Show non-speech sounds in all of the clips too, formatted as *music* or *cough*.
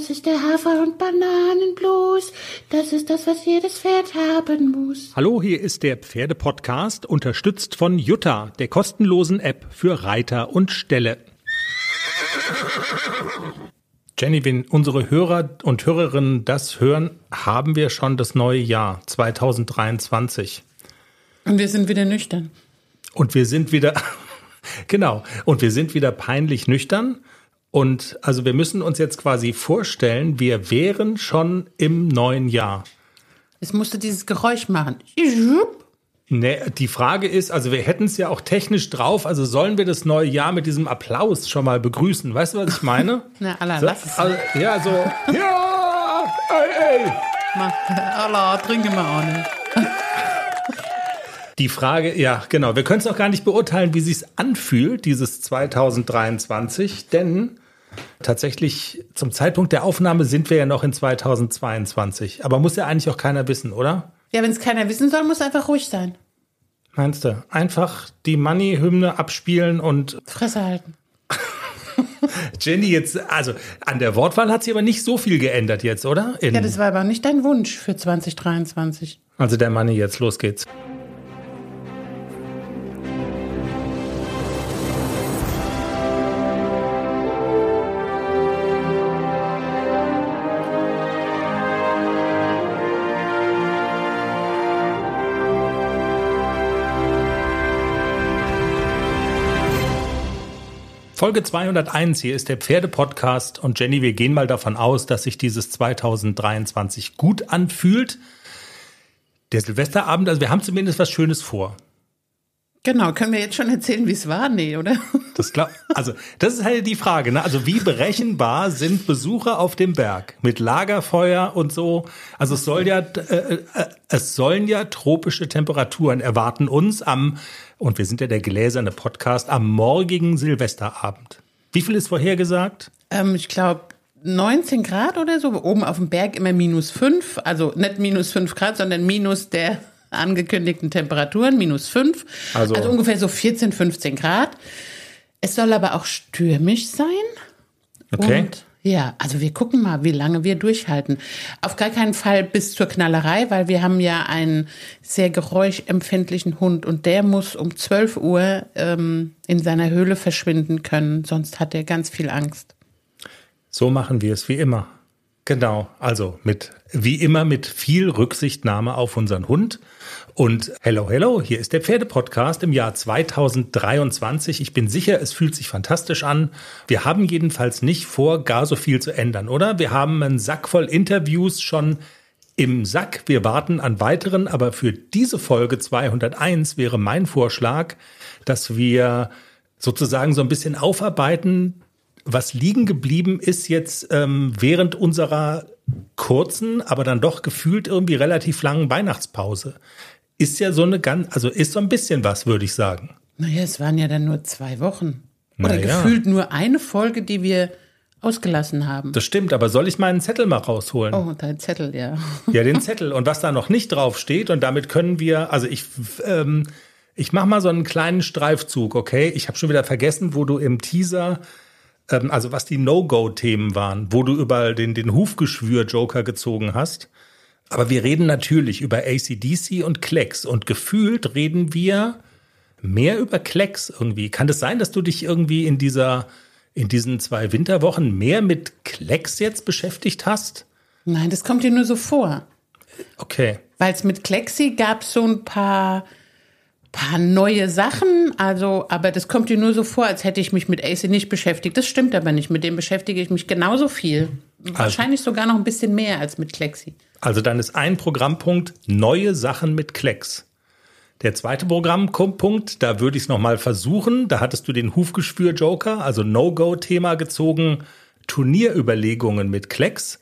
Das ist der Hafer- und Bananenblues. Das ist das, was jedes Pferd haben muss. Hallo, hier ist der Pferdepodcast, unterstützt von Jutta, der kostenlosen App für Reiter und Ställe. Jenny, wenn unsere Hörer und Hörerinnen das hören, haben wir schon das neue Jahr 2023. Und wir sind wieder nüchtern. Und wir sind wieder, *laughs* genau, und wir sind wieder peinlich nüchtern. Und also wir müssen uns jetzt quasi vorstellen, wir wären schon im neuen Jahr. Es musste dieses Geräusch machen. Nee, die Frage ist, also wir hätten es ja auch technisch drauf, also sollen wir das neue Jahr mit diesem Applaus schon mal begrüßen? Weißt du, was ich meine? *laughs* Na, Allah, so, lass es. also, ja, so, ja, ey, ey. Mach, Allah, trinke mal auch nicht. Die Frage, ja, genau, wir können es noch gar nicht beurteilen, wie sich's anfühlt, dieses 2023, denn tatsächlich zum Zeitpunkt der Aufnahme sind wir ja noch in 2022. Aber muss ja eigentlich auch keiner wissen, oder? Ja, wenn es keiner wissen soll, muss einfach ruhig sein. Meinst du? Einfach die Money-Hymne abspielen und Fresse halten. *laughs* Jenny jetzt, also an der Wortwahl hat sich aber nicht so viel geändert jetzt, oder? In, Ja, das war aber nicht dein Wunsch für 2023. also der Money jetzt, los geht's. Folge 201, hier ist der Pferdepodcast und Jenny, wir gehen mal davon aus, dass sich dieses 2023 gut anfühlt. Der Silvesterabend, also wir haben zumindest was Schönes vor. Genau, können wir jetzt schon erzählen, wie es war? Nee, oder? *laughs* Das glaub, also das ist halt die Frage, ne? Also wie berechenbar sind Besucher auf dem Berg mit Lagerfeuer und so? Also es soll ja, äh, äh, es sollen ja tropische Temperaturen erwarten uns am und wir sind ja der gläserne Podcast am morgigen Silvesterabend. Wie viel ist vorhergesagt? Ähm, ich glaube 19 Grad oder so. Oben auf dem Berg immer minus 5. Also nicht minus 5 Grad, sondern minus der angekündigten Temperaturen, minus 5. Also- Also, ungefähr so 14, 15 Grad. Es soll aber auch stürmisch sein. Okay. Und ja, also wir gucken mal, wie lange wir durchhalten. Auf gar keinen Fall bis zur Knallerei, weil wir haben ja einen sehr geräuschempfindlichen Hund und der muss um 12 Uhr ähm, in seiner Höhle verschwinden können, sonst hat er ganz viel Angst. So machen wir es wie immer. Genau, also mit wie immer mit viel Rücksichtnahme auf unseren Hund. Und hello, hello, hier ist der Pferdepodcast im Jahr 2023. Ich bin sicher, es fühlt sich fantastisch an. Wir haben jedenfalls nicht vor, gar so viel zu ändern, oder? Wir haben einen Sack voll Interviews schon im Sack. Wir warten an weiteren, aber für diese Folge 201 wäre mein Vorschlag, dass wir sozusagen so ein bisschen aufarbeiten, was liegen geblieben ist jetzt ähm, während unserer kurzen, aber dann doch gefühlt irgendwie relativ langen Weihnachtspause. Ist ja so eine ganz, also ist so ein bisschen was, würde ich sagen. Naja, es waren ja dann nur zwei Wochen. Oder Naja. gefühlt nur eine Folge, die wir ausgelassen haben. Das stimmt, aber soll ich meinen Zettel mal rausholen? Oh, dein Zettel, ja. *laughs* Ja, den Zettel und was da noch nicht drauf steht und damit können wir, also ich, ähm, ich mache mal so einen kleinen Streifzug, okay? Ich habe schon wieder vergessen, wo du im Teaser, ähm, also was die No-Go-Themen waren, wo du über den, den Hufgeschwür-Joker gezogen hast. Aber wir reden natürlich über ACDC und Klecks und gefühlt reden wir mehr über Klecks irgendwie. Kann es das sein, dass du dich irgendwie in dieser, in diesen zwei Winterwochen mehr mit Klecks jetzt beschäftigt hast? Nein, das kommt dir nur so vor. Okay. Weil es mit Klexi gab so ein paar, paar neue Sachen, also, aber das kommt dir nur so vor, als hätte ich mich mit AC nicht beschäftigt. Das stimmt aber nicht. Mit dem beschäftige ich mich genauso viel. Wahrscheinlich sogar noch ein bisschen mehr als mit Klexi. Also dann ist ein Programmpunkt neue Sachen mit Klecks. Der zweite Programmpunkt, da würde ich es nochmal versuchen. Da hattest du den Hufgeschwür-Joker, also No-Go-Thema gezogen, Turnierüberlegungen mit Klecks.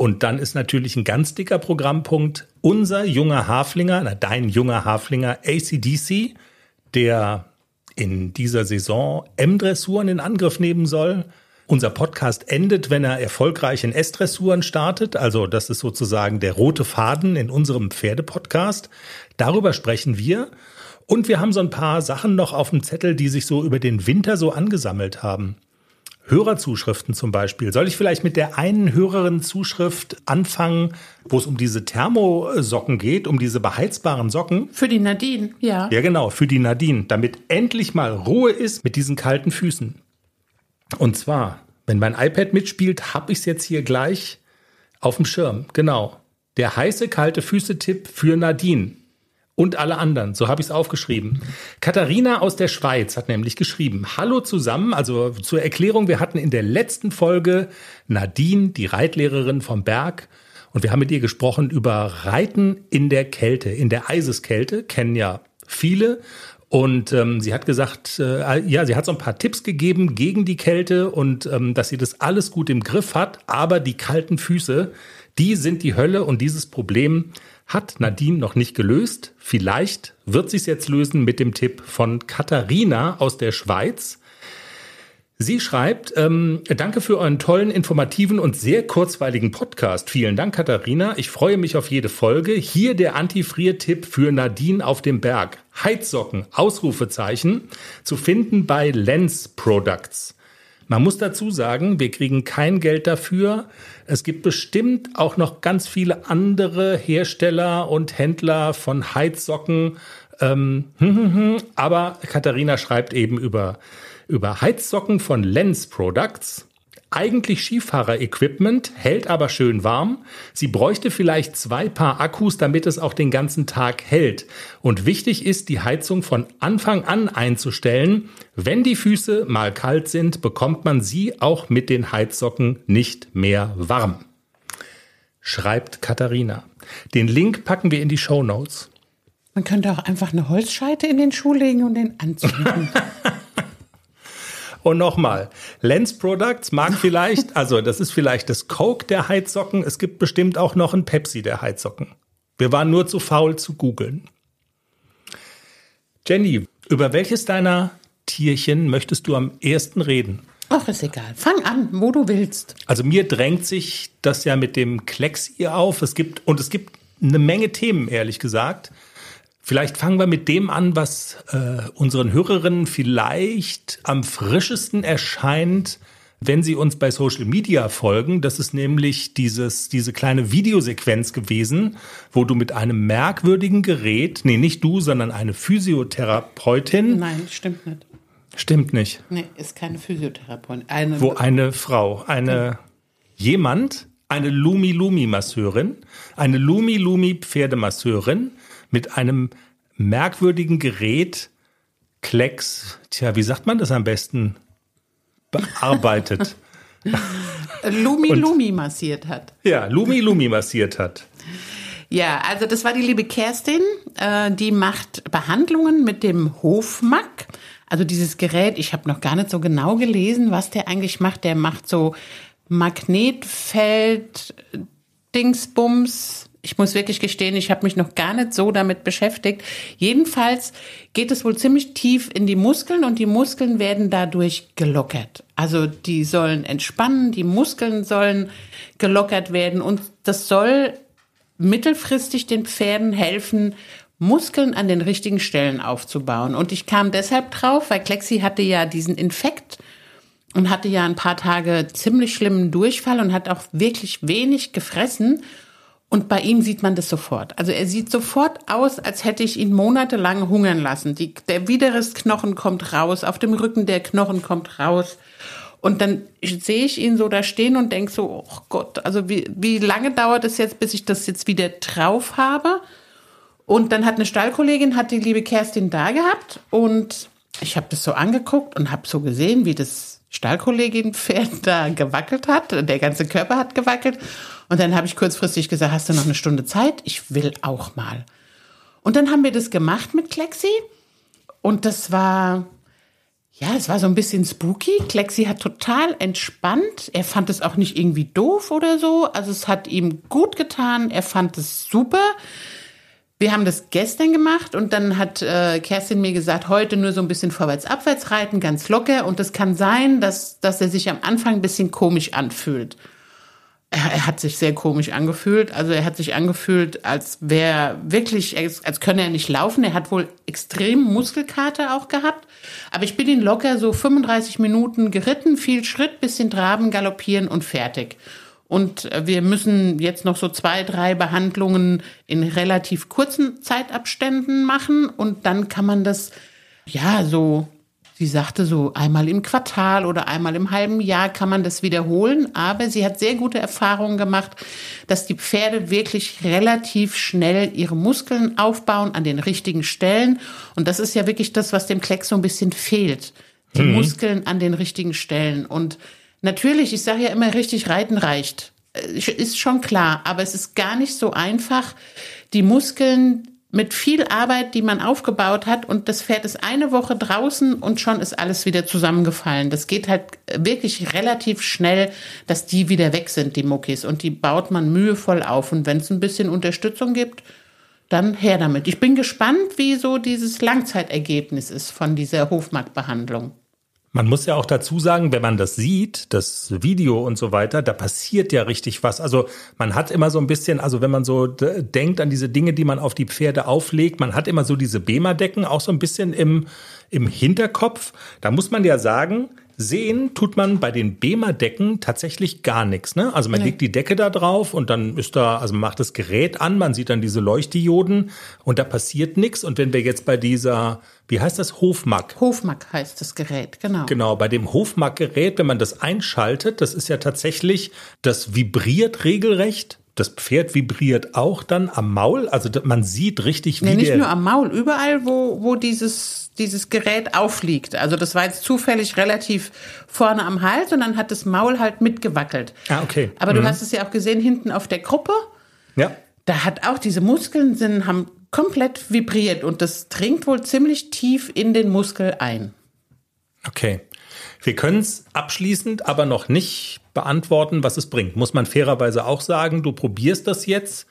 Und dann ist natürlich ein ganz dicker Programmpunkt unser junger Haflinger, na, dein junger Haflinger ACDC, der in dieser Saison M-Dressuren in Angriff nehmen soll. Unser Podcast endet, wenn er erfolgreich in S-Dressuren startet. Also das ist sozusagen der rote Faden in unserem Pferdepodcast. Darüber sprechen wir. Und wir haben so ein paar Sachen noch auf dem Zettel, die sich so über den Winter so angesammelt haben. Hörerzuschriften zum Beispiel. Soll ich vielleicht mit der einen Hörerin-Zuschrift anfangen, wo es um diese Thermosocken geht, um diese beheizbaren Socken? Für die Nadine, ja. Ja, genau, für die Nadine, damit endlich mal Ruhe ist mit diesen kalten Füßen. Und zwar, wenn mein iPad mitspielt, habe ich es jetzt hier gleich auf dem Schirm. Genau. Der heiße kalte Füße-Tipp für Nadine und alle anderen. So habe ich es aufgeschrieben. Katharina aus der Schweiz hat nämlich geschrieben, Hallo zusammen, also zur Erklärung, wir hatten in der letzten Folge Nadine, die Reitlehrerin vom Berg, und wir haben mit ihr gesprochen über Reiten in der Kälte, in der Eiseskälte, kennen ja viele. Und ähm, sie hat gesagt, äh, ja, sie hat so ein paar Tipps gegeben gegen die Kälte und ähm, dass sie das alles gut im Griff hat, aber die kalten Füße, die sind die Hölle und dieses Problem hat Nadine noch nicht gelöst. Vielleicht wird sie es jetzt lösen mit dem Tipp von Katharina aus der Schweiz. Sie schreibt, ähm, danke für euren tollen, informativen und sehr kurzweiligen Podcast. Vielen Dank, Katharina. Ich freue mich auf jede Folge. Hier der Antifrier-Tipp für Nadine auf dem Berg. Heizsocken, Ausrufezeichen, zu finden bei Lens Products. Man muss dazu sagen, wir kriegen kein Geld dafür. Es gibt bestimmt auch noch ganz viele andere Hersteller und Händler von Heizsocken. Ähm, hm, hm, hm. Aber Katharina schreibt eben über, über Heizsocken von Lens Products. Eigentlich Skifahrer-Equipment, hält aber schön warm. Sie bräuchte vielleicht zwei Paar Akkus, damit es auch den ganzen Tag hält. Und wichtig ist, die Heizung von Anfang an einzustellen. Wenn die Füße mal kalt sind, bekommt man sie auch mit den Heizsocken nicht mehr warm. Schreibt Katharina. Den Link packen wir in die Show Notes. Man könnte auch einfach eine Holzscheite in den Schuh legen und den anzünden. *laughs* Und nochmal, Lens Products mag vielleicht, *laughs* also das ist vielleicht das Coke der Heizsocken. Es gibt bestimmt auch noch ein Pepsi der Heizsocken. Wir waren nur zu faul zu googeln. Jenny, über welches deiner Tierchen möchtest du am ersten reden? Ach, ist egal. Fang an, wo du willst. Also mir drängt sich das ja mit dem Klexi auf. Es gibt, und es gibt eine Menge Themen, ehrlich gesagt. Vielleicht fangen wir mit dem an, was äh, unseren Hörerinnen vielleicht am frischesten erscheint, wenn sie uns bei Social Media folgen. Das ist nämlich dieses, diese kleine Videosequenz gewesen, wo du mit einem merkwürdigen Gerät, nee, nicht du, sondern eine Physiotherapeutin. Nein, stimmt nicht. Stimmt nicht. Nee, ist keine Physiotherapeutin. Eine wo eine Frau, eine jemand, eine Lumi-Lumi-Masseurin, eine Lumi-Lumi-Pferdemasseurin mit einem merkwürdigen Gerät Klecks, tja, wie sagt man das am besten, bearbeitet. *laughs* Lumi Lumi massiert hat. Ja, Lumi Lumi massiert hat. Ja, also das war die liebe Kerstin, äh, die macht Behandlungen mit dem Hofmack. Also dieses Gerät, ich habe noch gar nicht so genau gelesen, was der eigentlich macht. Der macht so Magnetfeld, Dingsbums, ich muss wirklich gestehen, ich habe mich noch gar nicht so damit beschäftigt. Jedenfalls geht es wohl ziemlich tief in die Muskeln und die Muskeln werden dadurch gelockert. Also die sollen entspannen, die Muskeln sollen gelockert werden und das soll mittelfristig den Pferden helfen, Muskeln an den richtigen Stellen aufzubauen. Und ich kam deshalb drauf, weil Klexi hatte ja diesen Infekt und hatte ja ein paar Tage ziemlich schlimmen Durchfall und hat auch wirklich wenig gefressen. Und bei ihm sieht man das sofort. Also er sieht sofort aus, als hätte ich ihn monatelang hungern lassen. Die, der Widerrissknochen kommt raus, auf dem Rücken der Knochen kommt raus. Und dann sehe ich ihn so da stehen und denke so, oh Gott, also wie, wie lange dauert es jetzt, bis ich das jetzt wieder drauf habe? Und dann hat eine Stallkollegin, hat die liebe Kerstin da gehabt und ich habe das so angeguckt und habe so gesehen, wie das Stallkollegin-Pferd da gewackelt hat. Der ganze Körper hat gewackelt. Und dann habe ich kurzfristig gesagt, hast du noch eine Stunde Zeit? Ich will auch mal. Und dann haben wir das gemacht mit Klexi. Und das war, ja, es war so ein bisschen spooky. Klexi hat total entspannt. Er fand es auch nicht irgendwie doof oder so. Also es hat ihm gut getan. Er fand es super. Wir haben das gestern gemacht und dann hat äh, Kerstin mir gesagt, heute nur so ein bisschen vorwärts-abwärts reiten, ganz locker. Und es kann sein, dass, dass er sich am Anfang ein bisschen komisch anfühlt. er, er, hat sich sehr komisch angefühlt. Also er hat sich angefühlt, als wäre wirklich, als, als könne er nicht laufen. Er hat wohl extrem Muskelkater auch gehabt. Aber ich bin ihn locker so 35 Minuten geritten, viel Schritt, bisschen traben, galoppieren und fertig. Und wir müssen jetzt noch so zwei, drei Behandlungen in relativ kurzen Zeitabständen machen. Und dann kann man das, ja, so Sie sagte so, einmal im Quartal oder einmal im halben Jahr kann man das wiederholen, aber sie hat sehr gute Erfahrungen gemacht, dass die Pferde wirklich relativ schnell ihre Muskeln aufbauen an den richtigen Stellen. Und das ist ja wirklich das, was dem Klecks so ein bisschen fehlt. Die mhm. Muskeln an den richtigen Stellen. Und natürlich, ich sage ja immer, richtig reiten reicht. Äh, ist schon klar, aber es ist gar nicht so einfach, die Muskeln mit viel Arbeit, die man aufgebaut hat und das Pferd ist eine Woche draußen und schon ist alles wieder zusammengefallen. Das geht halt wirklich relativ schnell, dass die wieder weg sind, die Muckis und die baut man mühevoll auf und wenn es ein bisschen Unterstützung gibt, dann her damit. Ich bin gespannt, wie so dieses Langzeitergebnis ist von dieser Hofmarktbehandlung. Man muss ja auch dazu sagen, wenn man das sieht, das Video und so weiter, da passiert ja richtig was. Also man hat immer so ein bisschen, also wenn man so denkt an diese Dinge, die man auf die Pferde auflegt, man hat immer so diese Bema-Decken auch so ein bisschen im, im Hinterkopf. Da muss man ja sagen, sehen tut man bei den Bema-Decken tatsächlich gar nichts. Ne? Also man nee. legt die Decke da drauf und dann ist da, also man macht das Gerät an, man sieht dann diese Leuchtdioden und da passiert nichts. Und wenn wir jetzt bei dieser, wie heißt das, Hofmack? Hofmack heißt das Gerät, genau. Genau, bei dem Hofmack-Gerät, wenn man das einschaltet, das ist ja tatsächlich, das vibriert regelrecht das Pferd vibriert auch dann am Maul. Also man sieht richtig, wie nee, nicht nur am Maul, überall, wo, wo dieses, dieses Gerät aufliegt. Also das war jetzt zufällig relativ vorne am Hals und dann hat das Maul halt mitgewackelt. Ah, okay. Aber mhm. du hast es ja auch gesehen hinten auf der Gruppe. Ja. Da hat auch diese Muskeln sind, haben komplett vibriert und das dringt wohl ziemlich tief in den Muskel ein. Okay. Wir können es abschließend aber noch nicht beantworten, was es bringt. Muss man fairerweise auch sagen, du probierst das jetzt.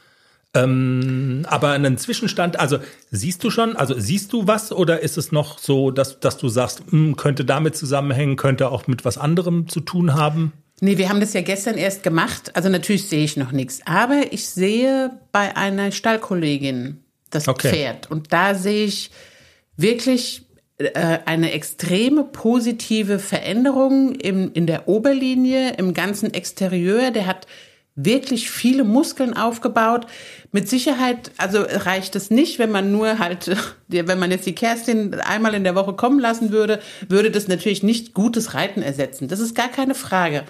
Ähm, aber einen Zwischenstand, also siehst du schon, also siehst du was oder ist es noch so, dass, dass du sagst, mh, hm, könnte damit zusammenhängen, könnte auch mit was anderem zu tun haben? Nee, wir haben das ja gestern erst gemacht. Also natürlich sehe ich noch nichts. Aber ich sehe bei einer Stallkollegin das okay. Pferd. Und da sehe ich wirklich eine extreme positive Veränderung im, in der Oberlinie, im ganzen Exterieur. Der hat wirklich viele Muskeln aufgebaut. Mit Sicherheit, also reicht es nicht, wenn man nur halt, *laughs* wenn man jetzt die Kerstin einmal in der Woche kommen lassen würde, würde das natürlich nicht gutes Reiten ersetzen. Das ist gar keine Frage.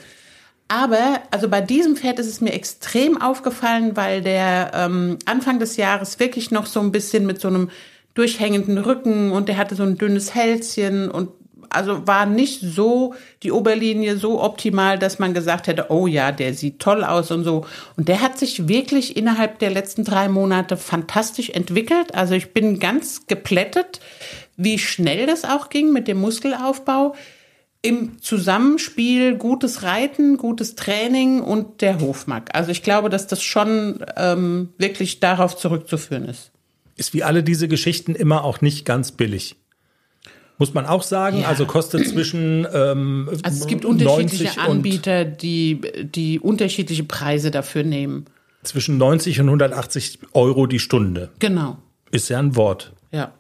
Aber, also bei diesem Pferd ist es mir extrem aufgefallen, weil der ähm, Anfang des Jahres wirklich noch so ein bisschen mit so einem durchhängenden Rücken und der hatte so ein dünnes Hälschen und also war nicht so die Oberlinie so optimal, dass man gesagt hätte, oh ja, der sieht toll aus und so. Und der hat sich wirklich innerhalb der letzten drei Monate fantastisch entwickelt. Also ich bin ganz geplättet, wie schnell das auch ging mit dem Muskelaufbau. Im Zusammenspiel gutes Reiten, gutes Training und der Hofmark. Also ich glaube, dass das schon ähm, wirklich darauf zurückzuführen ist ist wie alle diese Geschichten immer auch nicht ganz billig. Muss man auch sagen, ja. also kostet zwischen. Ähm, also es gibt unterschiedliche Anbieter, die, die unterschiedliche Preise dafür nehmen. Zwischen 90 und 180 Euro die Stunde. Genau. Ist ja ein Wort. Ja.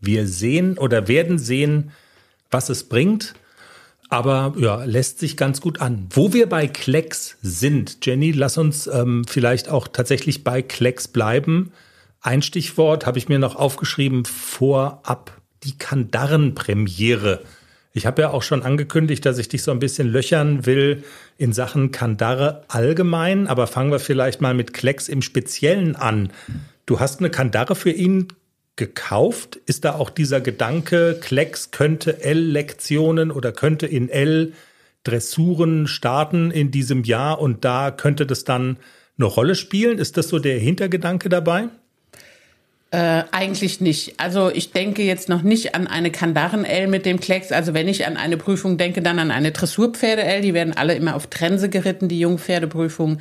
Wir sehen oder werden sehen, was es bringt aber ja, lässt sich ganz gut an. Wo wir bei Klecks sind, Jenny, lass uns ähm, vielleicht auch tatsächlich bei Klecks bleiben. Ein Stichwort habe ich mir noch aufgeschrieben vorab, die Kandaren-Premiere. Ich habe ja auch schon angekündigt, dass ich dich so ein bisschen löchern will in Sachen Kandare allgemein, aber fangen wir vielleicht mal mit Klecks im Speziellen an. Du hast eine Kandare für ihn gekauft? Ist da auch dieser Gedanke, Klecks könnte L-Lektionen oder könnte in L Dressuren starten in diesem Jahr und da könnte das dann eine Rolle spielen? Ist das so der Hintergedanke dabei? Äh, eigentlich nicht. Also ich denke jetzt noch nicht an eine Kandaren-L mit dem Klecks. Also wenn ich an eine Prüfung denke, dann an eine Dressurpferde-L. Die werden alle immer auf Trense geritten, die Jungpferdeprüfung.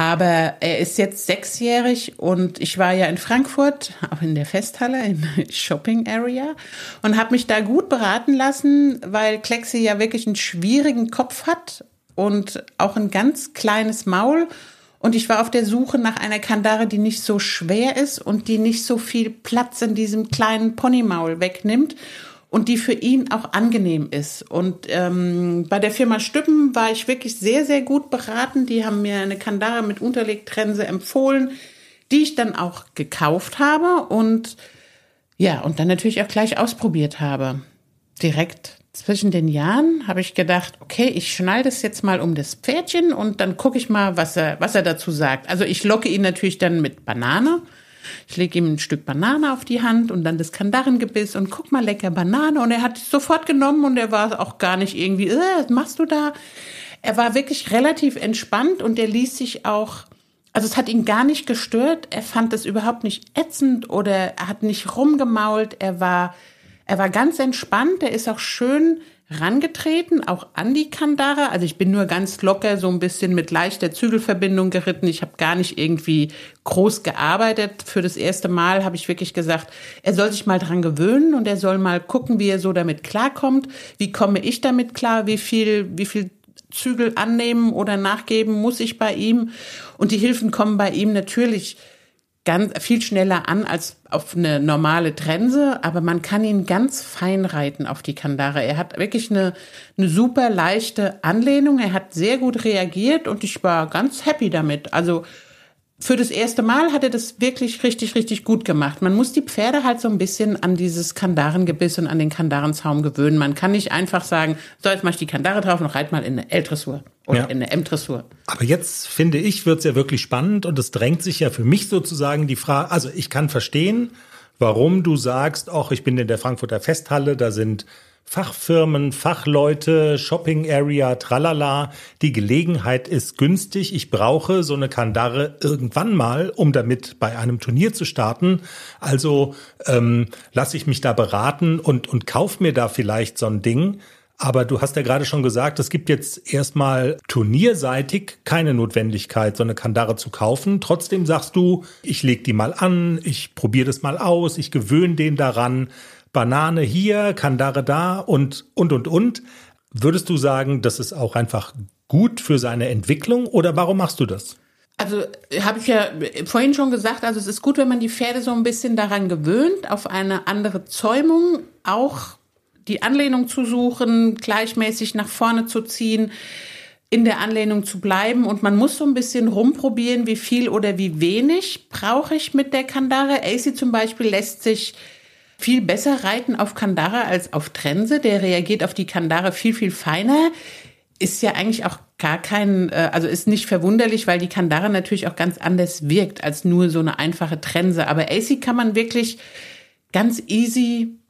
Aber er ist jetzt sechsjährig und ich war ja in Frankfurt, auch in der Festhalle, in der Shopping Area und habe mich da gut beraten lassen, weil Klexi ja wirklich einen schwierigen Kopf hat und auch ein ganz kleines Maul. Und ich war auf der Suche nach einer Kandare, die nicht so schwer ist und die nicht so viel Platz in diesem kleinen Ponymaul wegnimmt und die für ihn auch angenehm ist. Und ähm, bei der Firma Stüppen war ich wirklich sehr, sehr gut beraten. Die haben mir eine Kandare mit Unterlegtrense empfohlen, die ich dann auch gekauft habe und ja, und dann natürlich auch gleich ausprobiert habe. Direkt zwischen den Jahren habe ich gedacht, okay, ich schneide es jetzt mal um das Pferdchen und dann gucke ich mal, was er, was er dazu sagt. Also ich locke ihn natürlich dann mit Banane. Ich lege ihm ein Stück Banane auf die Hand und dann das Kandarengebiss und guck mal lecker Banane und er hat es sofort genommen und er war auch gar nicht irgendwie, äh, was machst du da? Er war wirklich relativ entspannt und er ließ sich auch, also es hat ihn gar nicht gestört. Er fand es überhaupt nicht ätzend oder er hat nicht rumgemault. Er war er war ganz entspannt, er ist auch schön rangetreten, auch an die Kandare. Also ich bin nur ganz locker so ein bisschen mit leichter Zügelverbindung geritten. Ich habe gar nicht irgendwie groß gearbeitet. Für das erste Mal habe ich wirklich gesagt, er soll sich mal dran gewöhnen und er soll mal gucken, wie er so damit klarkommt. Wie komme ich damit klar? Wie viel, wie viel Zügel annehmen oder nachgeben muss ich bei ihm? Und die Hilfen kommen bei ihm natürlich ganz viel schneller an als auf eine normale Trense, aber man kann ihn ganz fein reiten auf die Kandare. Er hat wirklich eine, eine super leichte Anlehnung. Er hat sehr gut reagiert und ich war ganz happy damit. Also für das erste Mal hat er das wirklich richtig, richtig gut gemacht. Man muss die Pferde halt so ein bisschen an dieses Kandarengebiss und an den Kandarenzaum gewöhnen. Man kann nicht einfach sagen, so, jetzt mach ich die Kandare drauf und reit mal in eine L-Dressur oder ja. in eine M-Dressur. Aber jetzt finde ich, wird's ja wirklich spannend und es drängt sich ja für mich sozusagen die Frage, also ich kann verstehen, warum du sagst, ach, ich bin in der Frankfurter Festhalle, da sind Fachfirmen, Fachleute, Shopping Area, tralala. Die Gelegenheit ist günstig. Ich brauche so eine Kandare irgendwann mal, um damit bei einem Turnier zu starten. Also ähm, lasse ich mich da beraten und, und kauf mir da vielleicht so ein Ding. Aber du hast ja gerade schon gesagt, es gibt jetzt erstmal turnierseitig keine Notwendigkeit, so eine Kandare zu kaufen. Trotzdem sagst du, ich leg die mal an, ich probiere das mal aus, ich gewöhne den daran. Banane hier, Kandare da und, und, und, und. Würdest du sagen, das ist auch einfach gut für seine Entwicklung oder warum machst du das? Also habe ich ja vorhin schon gesagt, also es ist gut, wenn man die Pferde so ein bisschen daran gewöhnt, auf eine andere Zäumung, auch die Anlehnung zu suchen, gleichmäßig nach vorne zu ziehen, in der Anlehnung zu bleiben und man muss so ein bisschen rumprobieren, wie viel oder wie wenig brauche ich mit der Kandare. AC zum Beispiel lässt sich viel besser reiten auf Kandare als auf Trense. Der reagiert auf die Kandare viel, viel feiner. Ist ja eigentlich auch gar kein, äh, also ist nicht verwunderlich, weil die Kandare natürlich auch ganz anders wirkt als nur so eine einfache Trense. Aber AC kann man wirklich ganz easy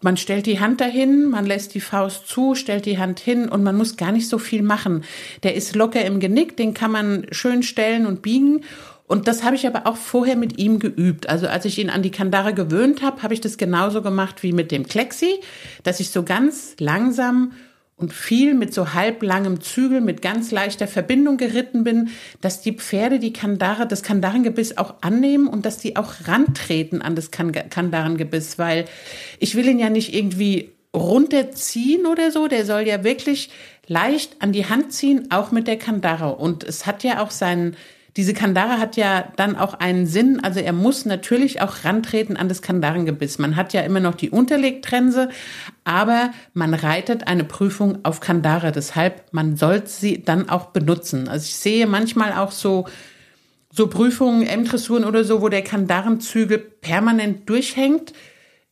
man stellt die Hand dahin, man lässt die Faust zu, stellt die Hand hin und man muss gar nicht so viel machen. Der ist locker im Genick, den kann man schön stellen und biegen und das habe ich aber auch vorher mit ihm geübt. Also als ich ihn an die Kandare gewöhnt habe, habe ich das genauso gemacht wie mit dem Klexi, dass ich so ganz langsam und viel mit so halblangem Zügel, mit ganz leichter Verbindung geritten bin, dass die Pferde die Kandare, das Kandarengebiss auch annehmen und dass die auch rantreten an das Kandarengebiss, weil ich will ihn ja nicht irgendwie runterziehen oder so, der soll ja wirklich leicht an die Hand ziehen, auch mit der Kandare. Und es hat ja auch seinen, diese Kandare hat ja dann auch einen Sinn, also er muss natürlich auch rantreten an das Kandarengebiss. Man hat ja immer noch die Unterlegtrense, aber man reitet eine Prüfung auf Kandare, deshalb man soll sie dann auch benutzen. Also ich sehe manchmal auch so so Prüfungen, M-Dressuren oder so, wo der Kandarenzügel permanent durchhängt.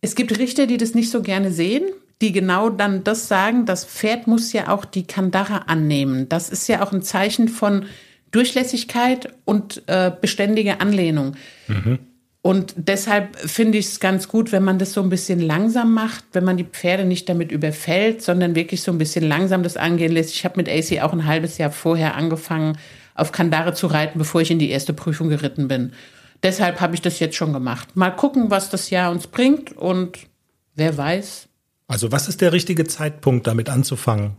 Es gibt Richter, die das nicht so gerne sehen, die genau dann das sagen, das Pferd muss ja auch die Kandare annehmen. Das ist ja auch ein Zeichen von Durchlässigkeit und äh, beständige Anlehnung. Mhm. Und deshalb finde ich es ganz gut, wenn man das so ein bisschen langsam macht, wenn man die Pferde nicht damit überfällt, sondern wirklich so ein bisschen langsam das angehen lässt. Ich habe mit AC auch ein halbes Jahr vorher angefangen, auf Kandare zu reiten, bevor ich in die erste Prüfung geritten bin. Deshalb habe ich das jetzt schon gemacht. Mal gucken, was das Jahr uns bringt und wer weiß. Also was ist der richtige Zeitpunkt, damit anzufangen?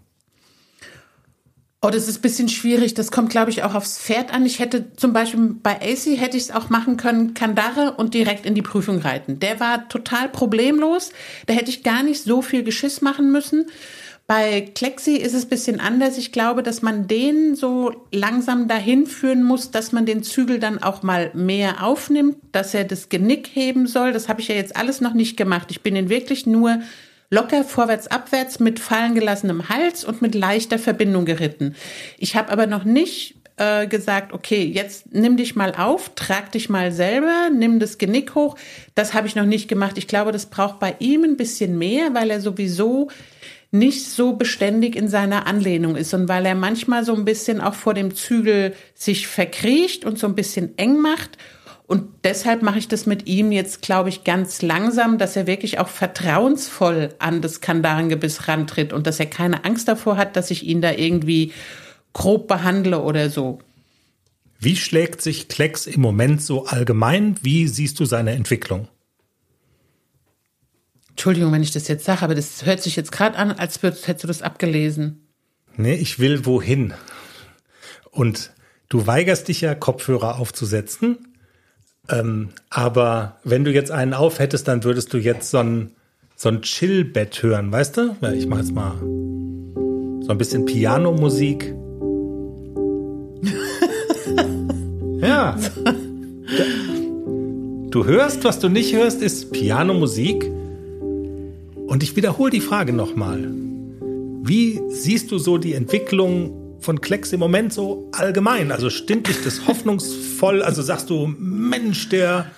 Oh, das ist ein bisschen schwierig. Das kommt, glaube ich, auch aufs Pferd an. Ich hätte zum Beispiel bei AC hätte ich es auch machen können, Kandare und direkt in die Prüfung reiten. Der war total problemlos. Da hätte ich gar nicht so viel Geschiss machen müssen. Bei Klexi ist es ein bisschen anders. Ich glaube, dass man den so langsam dahin führen muss, dass man den Zügel dann auch mal mehr aufnimmt, dass er das Genick heben soll. Das habe ich ja jetzt alles noch nicht gemacht. Ich bin ihn wirklich nur locker vorwärts, abwärts mit fallen gelassenem Hals und mit leichter Verbindung geritten. Ich habe aber noch nicht äh, gesagt, okay, jetzt nimm dich mal auf, trag dich mal selber, nimm das Genick hoch. Das habe ich noch nicht gemacht. Ich glaube, das braucht bei ihm ein bisschen mehr, weil er sowieso nicht so beständig in seiner Anlehnung ist und weil er manchmal so ein bisschen auch vor dem Zügel sich verkriecht und so ein bisschen eng macht. Und deshalb mache ich das mit ihm jetzt, glaube ich, ganz langsam, dass er wirklich auch vertrauensvoll an das Kandarengebiss rantritt und dass er keine Angst davor hat, dass ich ihn da irgendwie grob behandle oder so. Wie schlägt sich Klecks im Moment so allgemein? Wie siehst du seine Entwicklung? Entschuldigung, wenn ich das jetzt sage, aber das hört sich jetzt gerade an, als würdest, hättest du das abgelesen. Nee, ich will wohin. Und du weigerst dich ja, Kopfhörer aufzusetzen. Ähm, aber wenn du jetzt einen auf hättest, dann würdest du jetzt so ein, so ein Chill-Bett hören, weißt du? Ich mache jetzt mal so ein bisschen Pianomusik. *laughs* ja. Du hörst, was du nicht hörst, ist Pianomusik. Und ich wiederhole die Frage nochmal. Wie siehst du so die Entwicklung von Klecks im Moment so allgemein? Also stimmt dich das hoffnungsvoll? Also sagst du, Mensch, der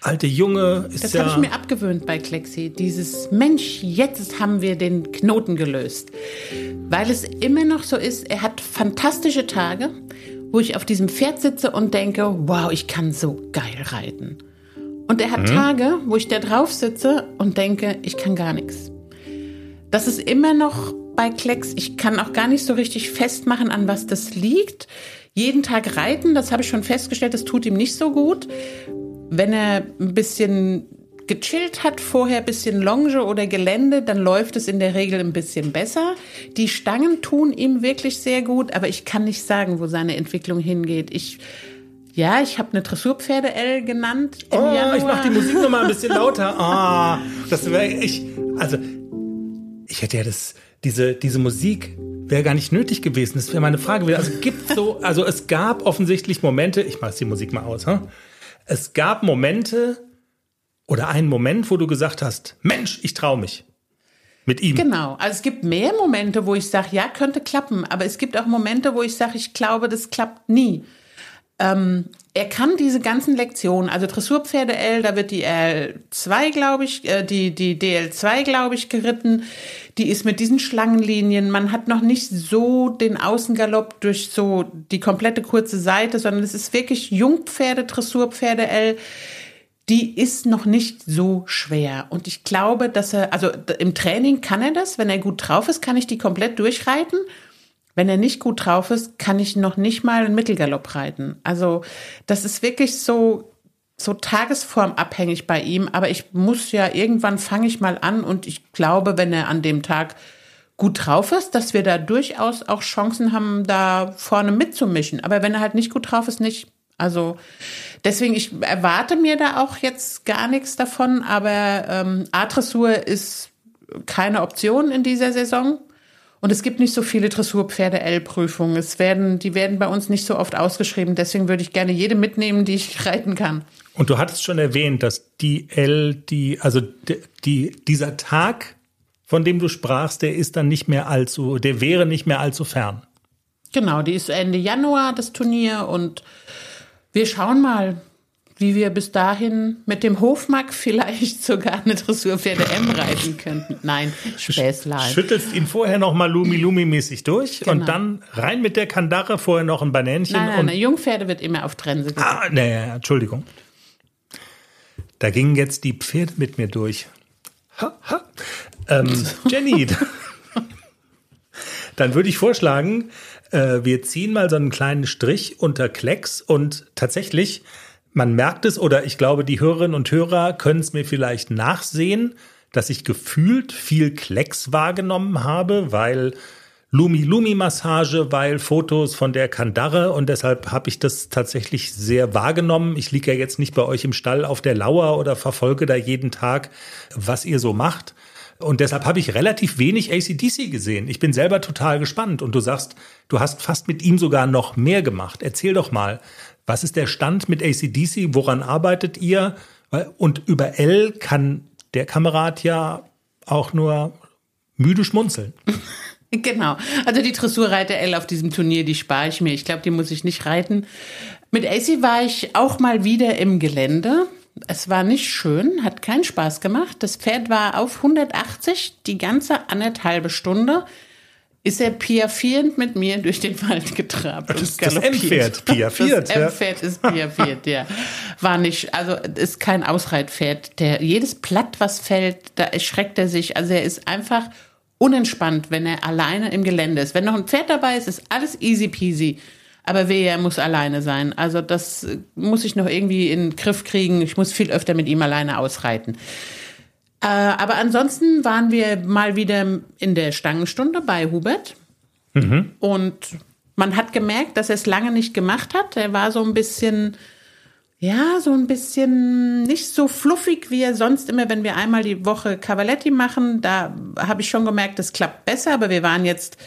alte Junge ist das ja... Das habe ich mir abgewöhnt bei Klexi. Dieses Mensch, jetzt haben wir den Knoten gelöst. Weil es immer noch so ist, er hat fantastische Tage, wo ich auf diesem Pferd sitze und denke, wow, ich kann so geil reiten. Und er hat mhm. Tage, wo ich da drauf sitze und denke, ich kann gar nichts. Das ist immer noch bei Klecks. Ich kann auch gar nicht so richtig festmachen, an was das liegt. Jeden Tag reiten, das habe ich schon festgestellt, das tut ihm nicht so gut. Wenn er ein bisschen gechillt hat, vorher ein bisschen Longe oder Gelände, dann läuft es in der Regel ein bisschen besser. Die Stangen tun ihm wirklich sehr gut, aber ich kann nicht sagen, wo seine Entwicklung hingeht. Ich ja, ich habe eine Dressurpferde L genannt. Oh, Januar. ich mache die Musik noch mal ein bisschen *laughs* lauter. Ah, oh, das wäre ich. Also ich hätte ja das, diese, diese Musik wäre gar nicht nötig gewesen. Das wäre meine Frage. Also gibt so, also es gab offensichtlich Momente. Ich mache die Musik mal aus. Hm? Es gab Momente oder einen Moment, wo du gesagt hast, Mensch, ich traue mich mit ihm. Genau. Also es gibt mehr Momente, wo ich sage, ja, könnte klappen. Aber es gibt auch Momente, wo ich sage, ich glaube, das klappt nie. Ähm, er kann diese ganzen Lektionen, also Dressurpferde L, da wird die L2, glaube ich, äh, die, die DL2, glaube ich, geritten. Die ist mit diesen Schlangenlinien. Man hat noch nicht so den Außengalopp durch so die komplette kurze Seite, sondern es ist wirklich Jungpferde, Dressurpferde L. Die ist noch nicht so schwer. Und ich glaube, dass er, also im Training kann er das. Wenn er gut drauf ist, kann ich die komplett durchreiten. Wenn er nicht gut drauf ist, kann ich noch nicht mal einen Mittelgalopp reiten. Also das ist wirklich so so tagesformabhängig bei ihm, aber ich muss ja irgendwann fange ich mal an und ich glaube, wenn er an dem Tag gut drauf ist, dass wir da durchaus auch Chancen haben, da vorne mitzumischen. Aber wenn er halt nicht gut drauf ist, nicht. Also deswegen, ich erwarte mir da auch jetzt gar nichts davon, aber ähm, A-Dressur ist keine Option in dieser Saison. Und es gibt nicht so viele Dressurpferde-L-Prüfungen. Es werden, die werden bei uns nicht so oft ausgeschrieben. Deswegen würde ich gerne jede mitnehmen, die ich reiten kann. Und du hattest schon erwähnt, dass die L, die, also die, die, dieser Tag, von dem du sprachst, der ist dann nicht mehr allzu, der wäre nicht mehr allzu fern. Genau, die ist Ende Januar, das Turnier. Und wir schauen mal, wie wir bis dahin mit dem Hofmark vielleicht *laughs* sogar eine Dressurpferde M reiten könnten. Nein, Späßlein. Schüttelst ihn vorher noch mal Lumi-Lumi-mäßig durch genau. und dann rein mit der Kandare, vorher noch ein Banänchen. Nein, nein, und nein, Jungpferde wird immer auf Trense gesetzt. Ah, nee, Entschuldigung. Da gingen jetzt die Pferde mit mir durch. Ha, ha. Ähm, *laughs* Jenny, dann würde ich vorschlagen, äh, wir ziehen mal so einen kleinen Strich unter Klecks und tatsächlich man merkt es oder ich glaube, die Hörerinnen und Hörer können es mir vielleicht nachsehen, dass ich gefühlt viel Klecks wahrgenommen habe, weil Lumi-Lumi-Massage, weil Fotos von der Kandare und deshalb habe ich das tatsächlich sehr wahrgenommen. Ich liege ja jetzt nicht bei euch im Stall auf der Lauer oder verfolge da jeden Tag, was ihr so macht. Und deshalb habe ich relativ wenig ACDC gesehen. Ich bin selber total gespannt. Und du sagst, du hast fast mit ihm sogar noch mehr gemacht. Erzähl doch mal, was ist der Stand mit ACDC? Woran arbeitet ihr? Und über L kann der Kamerad ja auch nur müde schmunzeln. *laughs* Genau. Also die Dressurreiter L auf diesem Turnier, die spare ich mir. Ich glaube, die muss ich nicht reiten. Mit AC war ich auch mal wieder im Gelände. Es war nicht schön, hat keinen Spaß gemacht. Das Pferd war auf 180 die ganze anderthalbe Stunde. Ist er piaffierend mit mir durch den Wald getrabt das, und galoppiert. Das M-Pferd piaffiert. Das M-Pferd ist piaffiert, ja. War nicht, also ist kein Ausreitpferd. Der, jedes Blatt, was fällt, da erschreckt er sich. Also er ist einfach unentspannt, wenn er alleine im Gelände ist. Wenn noch ein Pferd dabei ist, ist alles easy peasy. Aber wehe, er muss alleine sein. Also das muss ich noch irgendwie in den Griff kriegen. Ich muss viel öfter mit ihm alleine ausreiten. Äh, aber ansonsten waren wir mal wieder in der Stangenstunde bei Hubert. Mhm. Und man hat gemerkt, dass er es lange nicht gemacht hat. Er war so ein bisschen ja, so ein bisschen nicht so fluffig, wie er sonst immer, wenn wir einmal die Woche Cavaletti machen. Da habe ich schon gemerkt, das klappt besser, aber wir waren jetzt,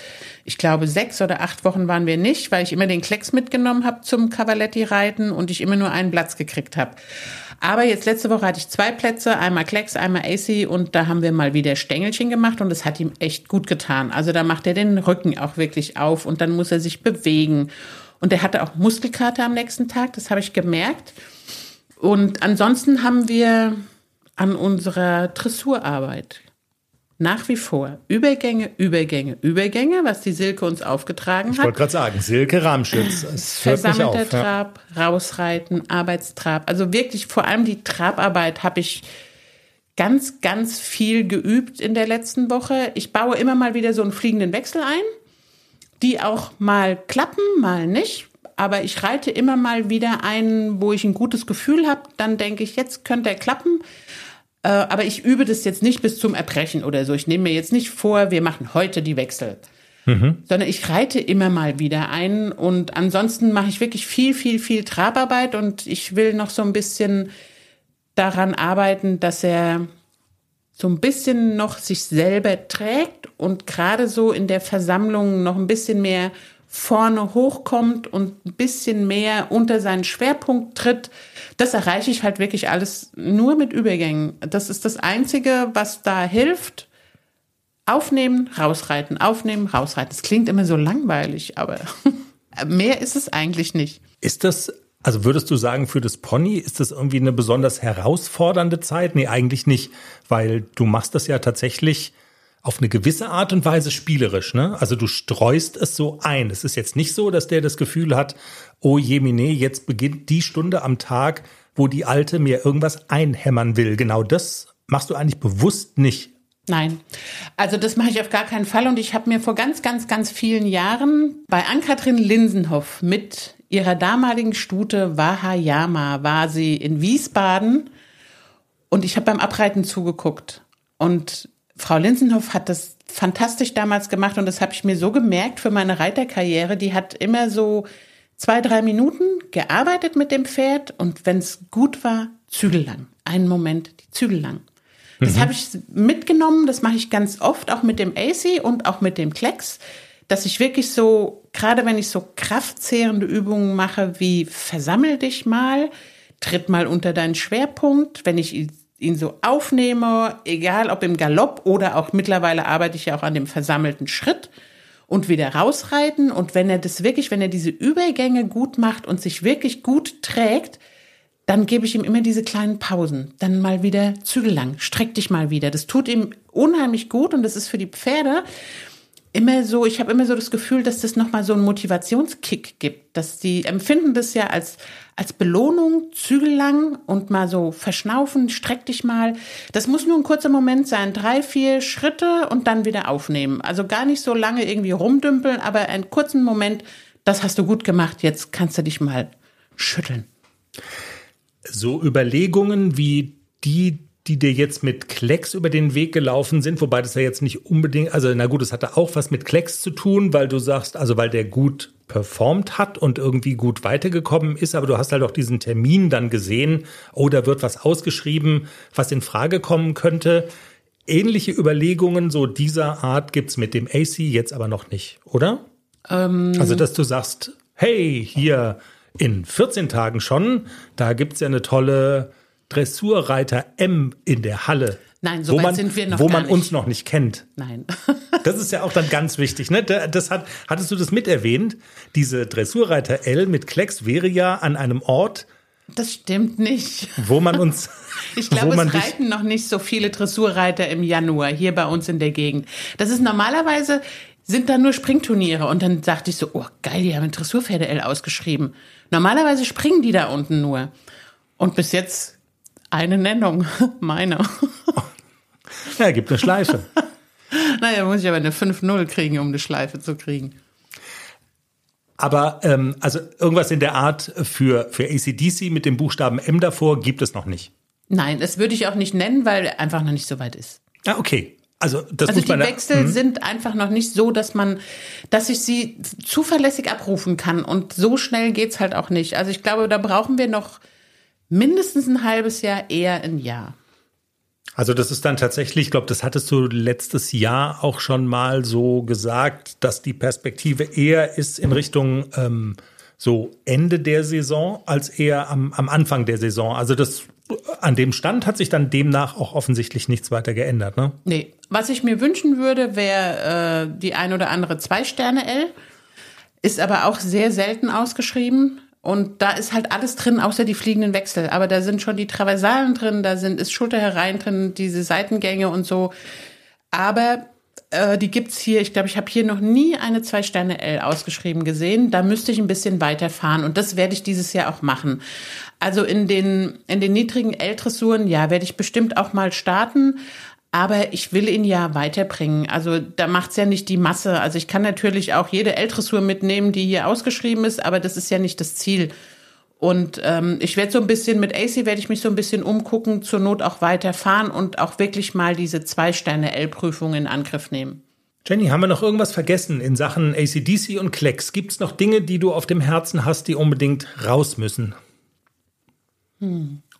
ich glaube, sechs oder acht Wochen waren wir nicht, weil ich immer den Klecks mitgenommen habe zum Cavaletti-Reiten und ich immer nur einen Platz gekriegt habe. Aber jetzt letzte Woche hatte ich zwei Plätze, einmal Klecks, einmal AC und da haben wir mal wieder Stängelchen gemacht und es hat ihm echt gut getan. Also da macht er den Rücken auch wirklich auf und dann muss er sich bewegen. Und er hatte auch Muskelkater am nächsten Tag, das habe ich gemerkt. Und ansonsten haben wir an unserer Dressurarbeit nach wie vor Übergänge, Übergänge, Übergänge, was die Silke uns aufgetragen hat. Ich wollte gerade sagen, Silke Rahmschütz. Versammelter auf, Trab, ja. Rausreiten, Arbeitstrab. Also wirklich vor allem die Trabarbeit habe ich ganz, ganz viel geübt in der letzten Woche. Ich baue immer mal wieder so einen fliegenden Wechsel ein die auch mal klappen, mal nicht. Aber ich reite immer mal wieder einen, wo ich ein gutes Gefühl habe. Dann denke ich, jetzt könnte er klappen. Äh, aber ich übe das jetzt nicht bis zum Erbrechen oder so. Ich nehme mir jetzt nicht vor, wir machen heute die Wechsel. Mhm. Sondern ich reite immer mal wieder einen. Und ansonsten mache ich wirklich viel, viel, viel Trabarbeit. Und ich will noch so ein bisschen daran arbeiten, dass er so ein bisschen noch sich selber trägt und gerade so in der Versammlung noch ein bisschen mehr vorne hochkommt und ein bisschen mehr unter seinen Schwerpunkt tritt, das erreiche ich halt wirklich alles nur mit Übergängen. Das ist das Einzige, was da hilft. Aufnehmen, rausreiten, aufnehmen, rausreiten. Das klingt immer so langweilig, aber *laughs* mehr ist es eigentlich nicht. Ist das also würdest du sagen, für das Pony ist das irgendwie eine besonders herausfordernde Zeit? Nee, eigentlich nicht, weil du machst das ja tatsächlich auf eine gewisse Art und Weise spielerisch, ne? Also du streust es so ein. Es ist jetzt nicht so, dass der das Gefühl hat, oh jemine, jetzt beginnt die Stunde am Tag, wo die Alte mir irgendwas einhämmern will. Genau das machst du eigentlich bewusst nicht. Nein, also das mache ich auf gar keinen Fall. Und ich habe mir vor ganz, ganz, ganz vielen Jahren bei Ann-Kathrin Linsenhoff mit ihrer damaligen Stute Wahayama war sie in Wiesbaden und ich habe beim Abreiten zugeguckt. Und Frau Linsenhoff hat das fantastisch damals gemacht und das habe ich mir so gemerkt für meine Reiterkarriere. Die hat immer so zwei, drei Minuten gearbeitet mit dem Pferd und wenn es gut war, zügellang. Einen Moment, die Zügel lang. Das mhm. habe ich mitgenommen, das mache ich ganz oft, auch mit dem AC und auch mit dem Klecks dass ich wirklich so, gerade wenn ich so kraftzehrende Übungen mache, wie versammel dich mal, tritt mal unter deinen Schwerpunkt, wenn ich ihn so aufnehme, egal ob im Galopp oder auch mittlerweile arbeite ich ja auch an dem versammelten Schritt und wieder rausreiten. Und wenn er das wirklich, wenn er diese Übergänge gut macht und sich wirklich gut trägt, dann gebe ich ihm immer diese kleinen Pausen. Dann mal wieder zügellang, streck dich mal wieder. Das tut ihm unheimlich gut und das ist für die Pferde immer so, ich habe immer so das Gefühl, dass das nochmal so einen Motivationskick gibt, dass die empfinden das ja als, als Belohnung, zügellang und mal so verschnaufen, streck dich mal. Das muss nur ein kurzer Moment sein, drei, vier Schritte und dann wieder aufnehmen. Also gar nicht so lange irgendwie rumdümpeln, aber einen kurzen Moment, das hast du gut gemacht, jetzt kannst du dich mal schütteln. So Überlegungen wie die, die dir jetzt mit Klecks über den Weg gelaufen sind, wobei das ja jetzt nicht unbedingt, also na gut, es hatte auch was mit Klecks zu tun, weil du sagst, also weil der gut performt hat und irgendwie gut weitergekommen ist, aber du hast halt auch diesen Termin dann gesehen, oh, da wird was ausgeschrieben, was in Frage kommen könnte. ähnliche Überlegungen so dieser Art gibt's mit dem AC jetzt aber noch nicht, oder? Ähm, Also, dass du sagst, hey, hier in 14 Tagen schon, da gibt's ja eine tolle Dressurreiter M in der Halle. Nein, so wo weit man, sind wir noch Wo man nicht. uns noch nicht kennt. nein. *laughs* Das ist ja auch dann ganz wichtig. Ne? Da- Das hat, hattest du das miterwähnt? Diese Dressurreiter L mit Klecks wäre ja an einem Ort, Das stimmt nicht. wo man uns. *laughs* Ich glaube, man es reiten noch nicht so viele Dressurreiter im Januar hier bei uns in der Gegend. Das ist normalerweise sind da nur Springturniere und dann dachte ich so, oh geil, die haben Dressurpferde L ausgeschrieben. Normalerweise springen die da unten nur. Und bis jetzt eine Nennung, *laughs* meine. Ja, gibt eine Schleife. *laughs* naja, muss ich aber eine 5-0 kriegen, um eine Schleife zu kriegen. Aber ähm, also irgendwas in der Art für, für ACDC mit dem Buchstaben M davor gibt es noch nicht. Nein, das würde ich auch nicht nennen, weil einfach noch nicht so weit ist. Ah, okay. Also das Also muss die man. Wechsel Mhm. sind einfach noch nicht so, dass man, dass ich sie zuverlässig abrufen kann. Und so schnell geht's halt auch nicht. Also ich glaube, da brauchen wir noch mindestens ein halbes Jahr, eher ein Jahr. Also das ist dann tatsächlich, ich glaube, das hattest du letztes Jahr auch schon mal so gesagt, dass die Perspektive eher ist in Richtung ähm, so Ende der Saison als eher am, am Anfang der Saison. Also das an dem Stand hat sich dann demnach auch offensichtlich nichts weiter geändert. Ne? Nee. Was ich mir wünschen würde, wäre äh, die ein oder andere Zwei-Sterne-L. Ist aber auch sehr selten ausgeschrieben. Und da ist halt alles drin, außer die fliegenden Wechsel. Aber da sind schon die Traversalen drin, da sind ist Schulterhereien drin, diese Seitengänge und so. Aber äh, die gibt's hier. Ich glaube, ich habe hier noch nie eine Zwei-Sterne-L ausgeschrieben gesehen. Da müsste ich ein bisschen weiterfahren. Und das werde ich dieses Jahr auch machen. Also in den, in den niedrigen L-Dressuren, ja, werde ich bestimmt auch mal starten. Aber ich will ihn ja weiterbringen. Also da macht's ja nicht die Masse. Also ich kann natürlich auch jede L-Dressur mitnehmen, die hier ausgeschrieben ist, aber das ist ja nicht das Ziel. Und ähm, ich werde so ein bisschen mit AC werde ich mich so ein bisschen umgucken, zur Not auch weiterfahren und auch wirklich mal diese Zwei-Sterne-L-Prüfung in Angriff nehmen. Jenny, haben wir noch irgendwas vergessen in Sachen ACDC und Klecks? Gibt es noch Dinge, die du auf dem Herzen hast, die unbedingt raus müssen?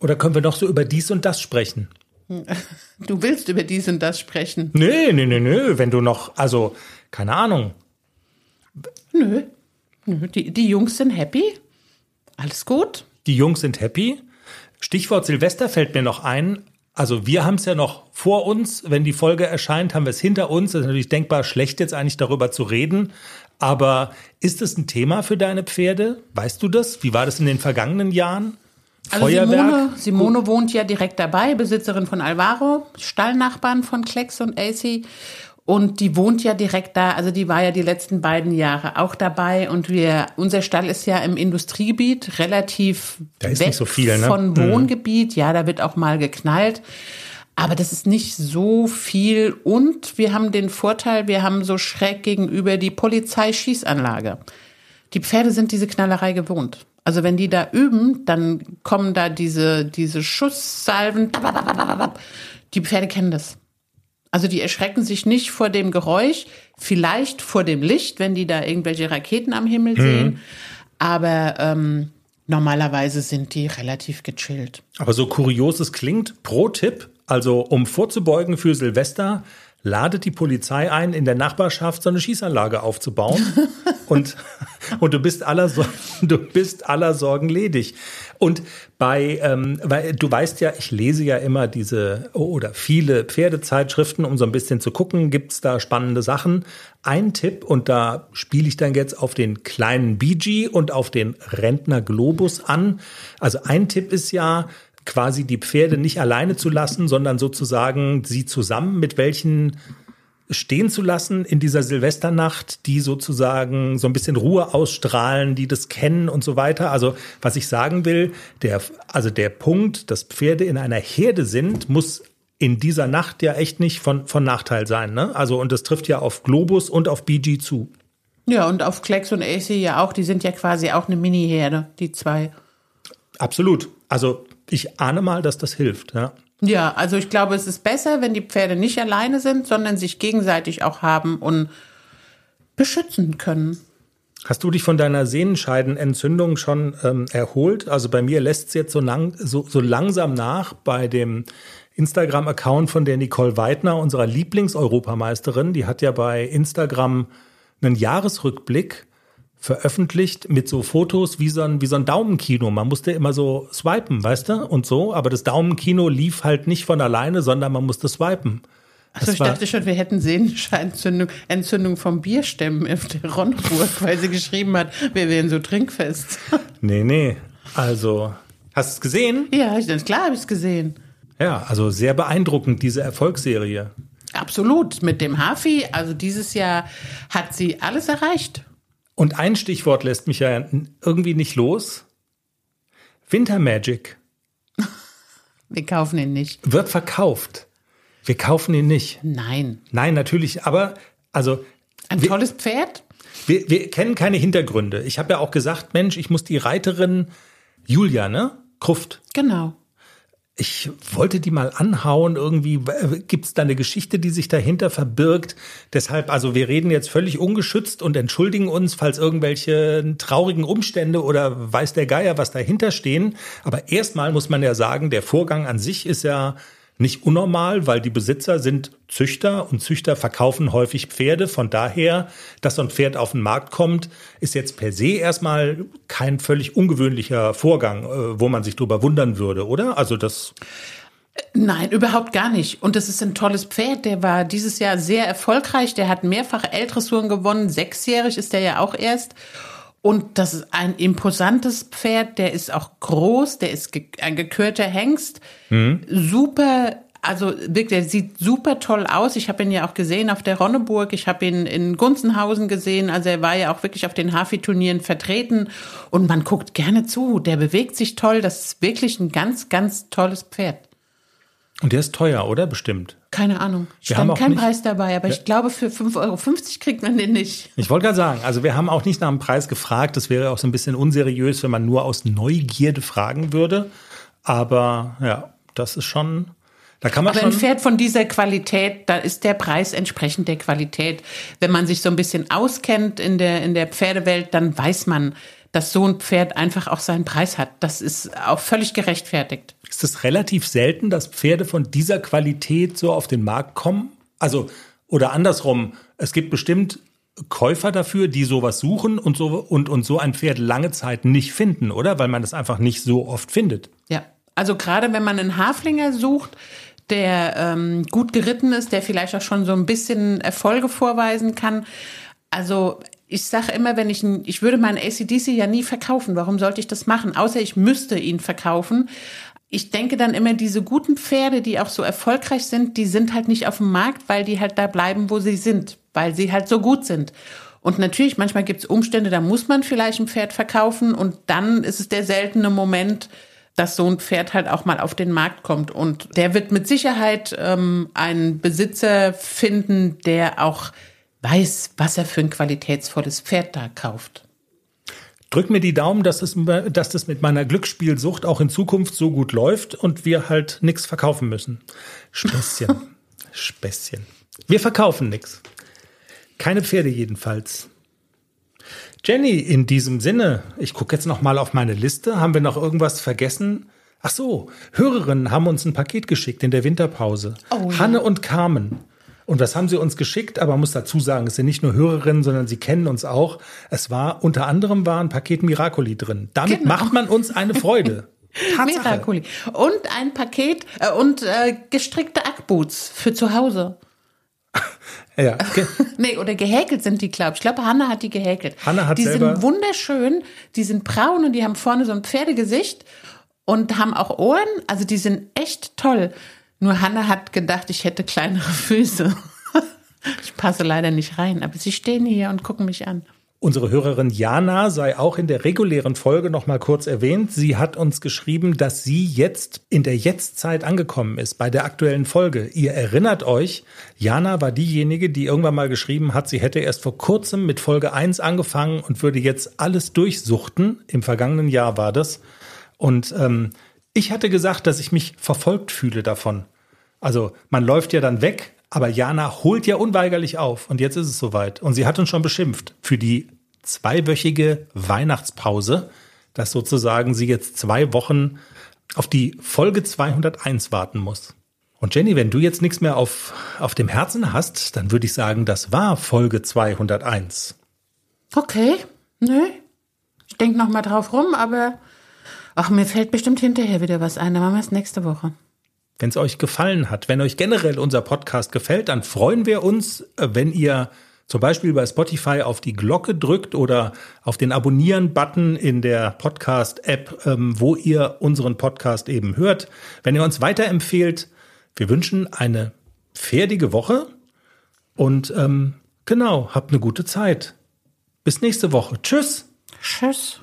Oder können wir noch so über dies und das sprechen? *laughs* Du willst über dies und das sprechen? Nee, nee, nee, nee. Wenn du noch, also, keine Ahnung. Nö. Nö. Die, die Jungs sind happy. Alles gut. Die Jungs sind happy. Stichwort Silvester fällt mir noch ein. Also wir haben es ja noch vor uns. Wenn die Folge erscheint, haben wir es hinter uns. Das ist natürlich denkbar schlecht, jetzt eigentlich darüber zu reden. Aber ist es ein Thema für deine Pferde? Weißt du das? Wie war das in den vergangenen Jahren? Also Simone, Simone wohnt ja direkt dabei, Besitzerin von Alvaro, Stallnachbarn von Klecks und AC. Und die wohnt ja direkt da, also die war ja die letzten beiden Jahre auch dabei. Und wir, unser Stall ist ja im Industriegebiet relativ Da ist weg so viel, ne? von Wohngebiet. Ja, da wird auch mal geknallt. Aber das ist nicht so viel. Und wir haben den Vorteil, wir haben so schräg gegenüber die Polizeischießanlage. Die Pferde sind diese Knallerei gewohnt. Also wenn die da üben, dann kommen da diese, diese Schusssalven. Die Pferde kennen das. Also die erschrecken sich nicht vor dem Geräusch, vielleicht vor dem Licht, wenn die da irgendwelche Raketen am Himmel sehen. Aber ähm, normalerweise sind die relativ gechillt. Aber so kurios es klingt, pro Tipp, also um vorzubeugen für Silvester, ladet die Polizei ein, in der Nachbarschaft so eine Schießanlage aufzubauen. *laughs* und, und du bist aller Sorgen, *laughs* du bist aller Sorgen ledig. Und bei, ähm, weil du weißt ja, ich lese ja immer diese oder viele Pferdezeitschriften, um so ein bisschen zu gucken, gibt's da spannende Sachen. Ein Tipp, und da spiele ich dann jetzt auf den kleinen BG und auf den Rentner Globus an. Also ein Tipp ist ja, quasi die Pferde nicht alleine zu lassen, sondern sozusagen sie zusammen mit welchen stehen zu lassen in dieser Silvesternacht, die sozusagen so ein bisschen Ruhe ausstrahlen, die das kennen und so weiter. Also was ich sagen will, der, also der Punkt, dass Pferde in einer Herde sind, muss in dieser Nacht ja echt nicht von, von Nachteil sein. Ne? Also und das trifft ja auf Globus und auf BG zu. Ja, und auf Klecks und AC ja auch, die sind ja quasi auch eine Mini-Herde, die zwei. Absolut. Also ich ahne mal, dass das hilft. Ja. Ja, also ich glaube, es ist besser, wenn die Pferde nicht alleine sind, sondern sich gegenseitig auch haben und beschützen können. Hast du dich von deiner Sehenscheidenentzündung schon ähm, erholt? Also bei mir lässt es jetzt so, lang, so, so langsam nach. Bei dem Instagram-Account von der Nicole Weidner, unserer Lieblings-Europameisterin. Die hat ja bei Instagram einen Jahresrückblick veröffentlicht mit so Fotos wie so ein, wie so ein Daumenkino. Man musste immer so swipen, weißt du, und so. Aber das Daumenkino lief halt nicht von alleine, sondern man musste swipen. Also ich dachte schon, wir hätten Sehnenscheinentzündung, *laughs* Entzündung vom Bierstämmen auf der Ronneburg, weil sie geschrieben hat, wir wären so trinkfest. *laughs* Nee, nee. Also, hast du es gesehen? Ja, klar habe ich es gesehen. Ja, also sehr beeindruckend, diese Erfolgsserie. Absolut. Mit dem Hafi, also dieses Jahr hat sie alles erreicht. Und ein Stichwort lässt mich ja irgendwie nicht los. Winter Magic. *laughs* Wir kaufen ihn nicht. Wird verkauft. Wir kaufen ihn nicht. Nein. Nein, natürlich, aber also. Ein wir, tolles Pferd? Wir, wir kennen keine Hintergründe. Ich habe ja auch gesagt, Mensch, ich muss die Reiterin Julia, ne? Kruft. Genau ich wollte die mal anhauen. Irgendwie gibt es da eine Geschichte, die sich dahinter verbirgt. Deshalb, also wir reden jetzt völlig ungeschützt und entschuldigen uns, falls irgendwelche traurigen Umstände oder weiß der Geier was dahinter stehen. Aber erstmal muss man ja sagen, der Vorgang an sich ist ja nicht unnormal, weil die Besitzer sind Züchter und Züchter verkaufen häufig Pferde. Von daher, dass so ein Pferd auf den Markt kommt, ist jetzt per se erstmal kein völlig ungewöhnlicher Vorgang, äh, wo man sich drüber wundern würde, oder? Also das. Nein, überhaupt gar nicht. Und das ist ein tolles Pferd. Der war dieses Jahr sehr erfolgreich. Der hat mehrfach L-Dressuren gewonnen. Sechsjährig ist der ja auch erst. Und das ist ein imposantes Pferd, der ist auch groß, der ist ge ein gekürter Hengst. Mhm. Super, also wirklich, der sieht super toll aus. Ich habe ihn ja auch gesehen auf der Ronneburg, ich habe ihn in Gunzenhausen gesehen. Also er war ja auch wirklich auf den Hafi-Turnieren vertreten. Und man guckt gerne zu, der bewegt sich toll. Das ist wirklich ein ganz, ganz tolles Pferd. Und der ist teuer, oder? Bestimmt. Keine Ahnung. Ich habe keinen Preis dabei, aber ja. ich glaube, für 5,50 Euro kriegt man den nicht. Ich wollte gerade sagen, also wir haben auch nicht nach dem Preis gefragt. Das wäre auch so ein bisschen unseriös, wenn man nur aus Neugierde fragen würde. Aber ja, das ist schon. Da kann man aber schon ein Pferd von dieser Qualität, da ist der Preis entsprechend der Qualität. Wenn man sich so ein bisschen auskennt in der, in der Pferdewelt, dann weiß man, dass so ein Pferd einfach auch seinen Preis hat. Das ist auch völlig gerechtfertigt. Ist es relativ selten, dass Pferde von dieser Qualität so auf den Markt kommen? Also, oder andersrum, es gibt bestimmt Käufer dafür, die sowas suchen und so, und, und so ein Pferd lange Zeit nicht finden, oder? Weil man es einfach nicht so oft findet. Ja, also gerade wenn man einen Haflinger sucht, der ähm, gut geritten ist, der vielleicht auch schon so ein bisschen Erfolge vorweisen kann. Also ich sage immer, wenn ich, ich würde meinen ACDC ja nie verkaufen. Warum sollte ich das machen? Außer ich müsste ihn verkaufen. Ich denke dann immer, diese guten Pferde, die auch so erfolgreich sind, die sind halt nicht auf dem Markt, weil die halt da bleiben, wo sie sind, weil sie halt so gut sind. Und natürlich, manchmal gibt es Umstände, da muss man vielleicht ein Pferd verkaufen und dann ist es der seltene Moment, dass so ein Pferd halt auch mal auf den Markt kommt. Und der wird mit Sicherheit ähm, einen Besitzer finden, der auch weiß, was er für ein qualitätsvolles Pferd da kauft. Drück mir die Daumen, dass, es, dass das mit meiner Glücksspielsucht auch in Zukunft so gut läuft und wir halt nichts verkaufen müssen. Späßchen. *laughs* Späßchen. Wir verkaufen nichts. Keine Pferde jedenfalls. Jenny, in diesem Sinne, ich gucke jetzt noch mal auf meine Liste. Haben wir noch irgendwas vergessen? Ach so, Hörerinnen haben uns ein Paket geschickt in der Winterpause. Oh, ja. Hanne und Carmen. Und was haben sie uns geschickt? Aber man muss dazu sagen, es sind nicht nur Hörerinnen, sondern sie kennen uns auch. Es war unter anderem war ein Paket Miracoli drin. Damit genau. macht man uns eine Freude. *laughs* Miracoli. Und ein Paket äh, und äh, gestrickte Ackboots für zu Hause. *laughs* ja. *laughs* nee, oder gehäkelt sind die, glaube ich. Ich glaube, Hanna hat die gehäkelt. Hanna hat die selber sind wunderschön, die sind braun und die haben vorne so ein Pferdegesicht und haben auch Ohren. Also die sind echt toll. Nur Hanna hat gedacht, ich hätte kleinere Füße. *laughs* ich passe leider nicht rein, aber sie stehen hier und gucken mich an. Unsere Hörerin Jana sei auch in der regulären Folge noch mal kurz erwähnt. Sie hat uns geschrieben, dass sie jetzt in der Jetztzeit angekommen ist bei der aktuellen Folge. Ihr erinnert euch, Jana war diejenige, die irgendwann mal geschrieben hat, sie hätte erst vor kurzem mit Folge 1 angefangen und würde jetzt alles durchsuchten. Im vergangenen Jahr war das. Und ähm, ich hatte gesagt, dass ich mich verfolgt fühle davon. Also man läuft ja dann weg, aber Jana holt ja unweigerlich auf. Und jetzt ist es soweit. Und sie hat uns schon beschimpft für die zweiwöchige Weihnachtspause, dass sozusagen sie jetzt zwei Wochen auf die Folge 201 warten muss. Und Jenny, wenn du jetzt nichts mehr auf, auf dem Herzen hast, dann würde ich sagen, das war Folge 201. Okay, nö. Ich denke noch mal drauf rum, aber ach, mir fällt bestimmt hinterher wieder was ein. Dann machen wir es nächste Woche. Wenn es euch gefallen hat, wenn euch generell unser Podcast gefällt, dann freuen wir uns, äh, wenn ihr zum Beispiel bei Spotify auf die Glocke drückt oder auf den Abonnieren-Button in der Podcast-App, ähm, wo ihr unseren Podcast eben hört. Wenn ihr uns weiterempfehlt, wir wünschen eine fertige Woche und ähm, genau, habt eine gute Zeit. Bis nächste Woche. Tschüss. Tschüss.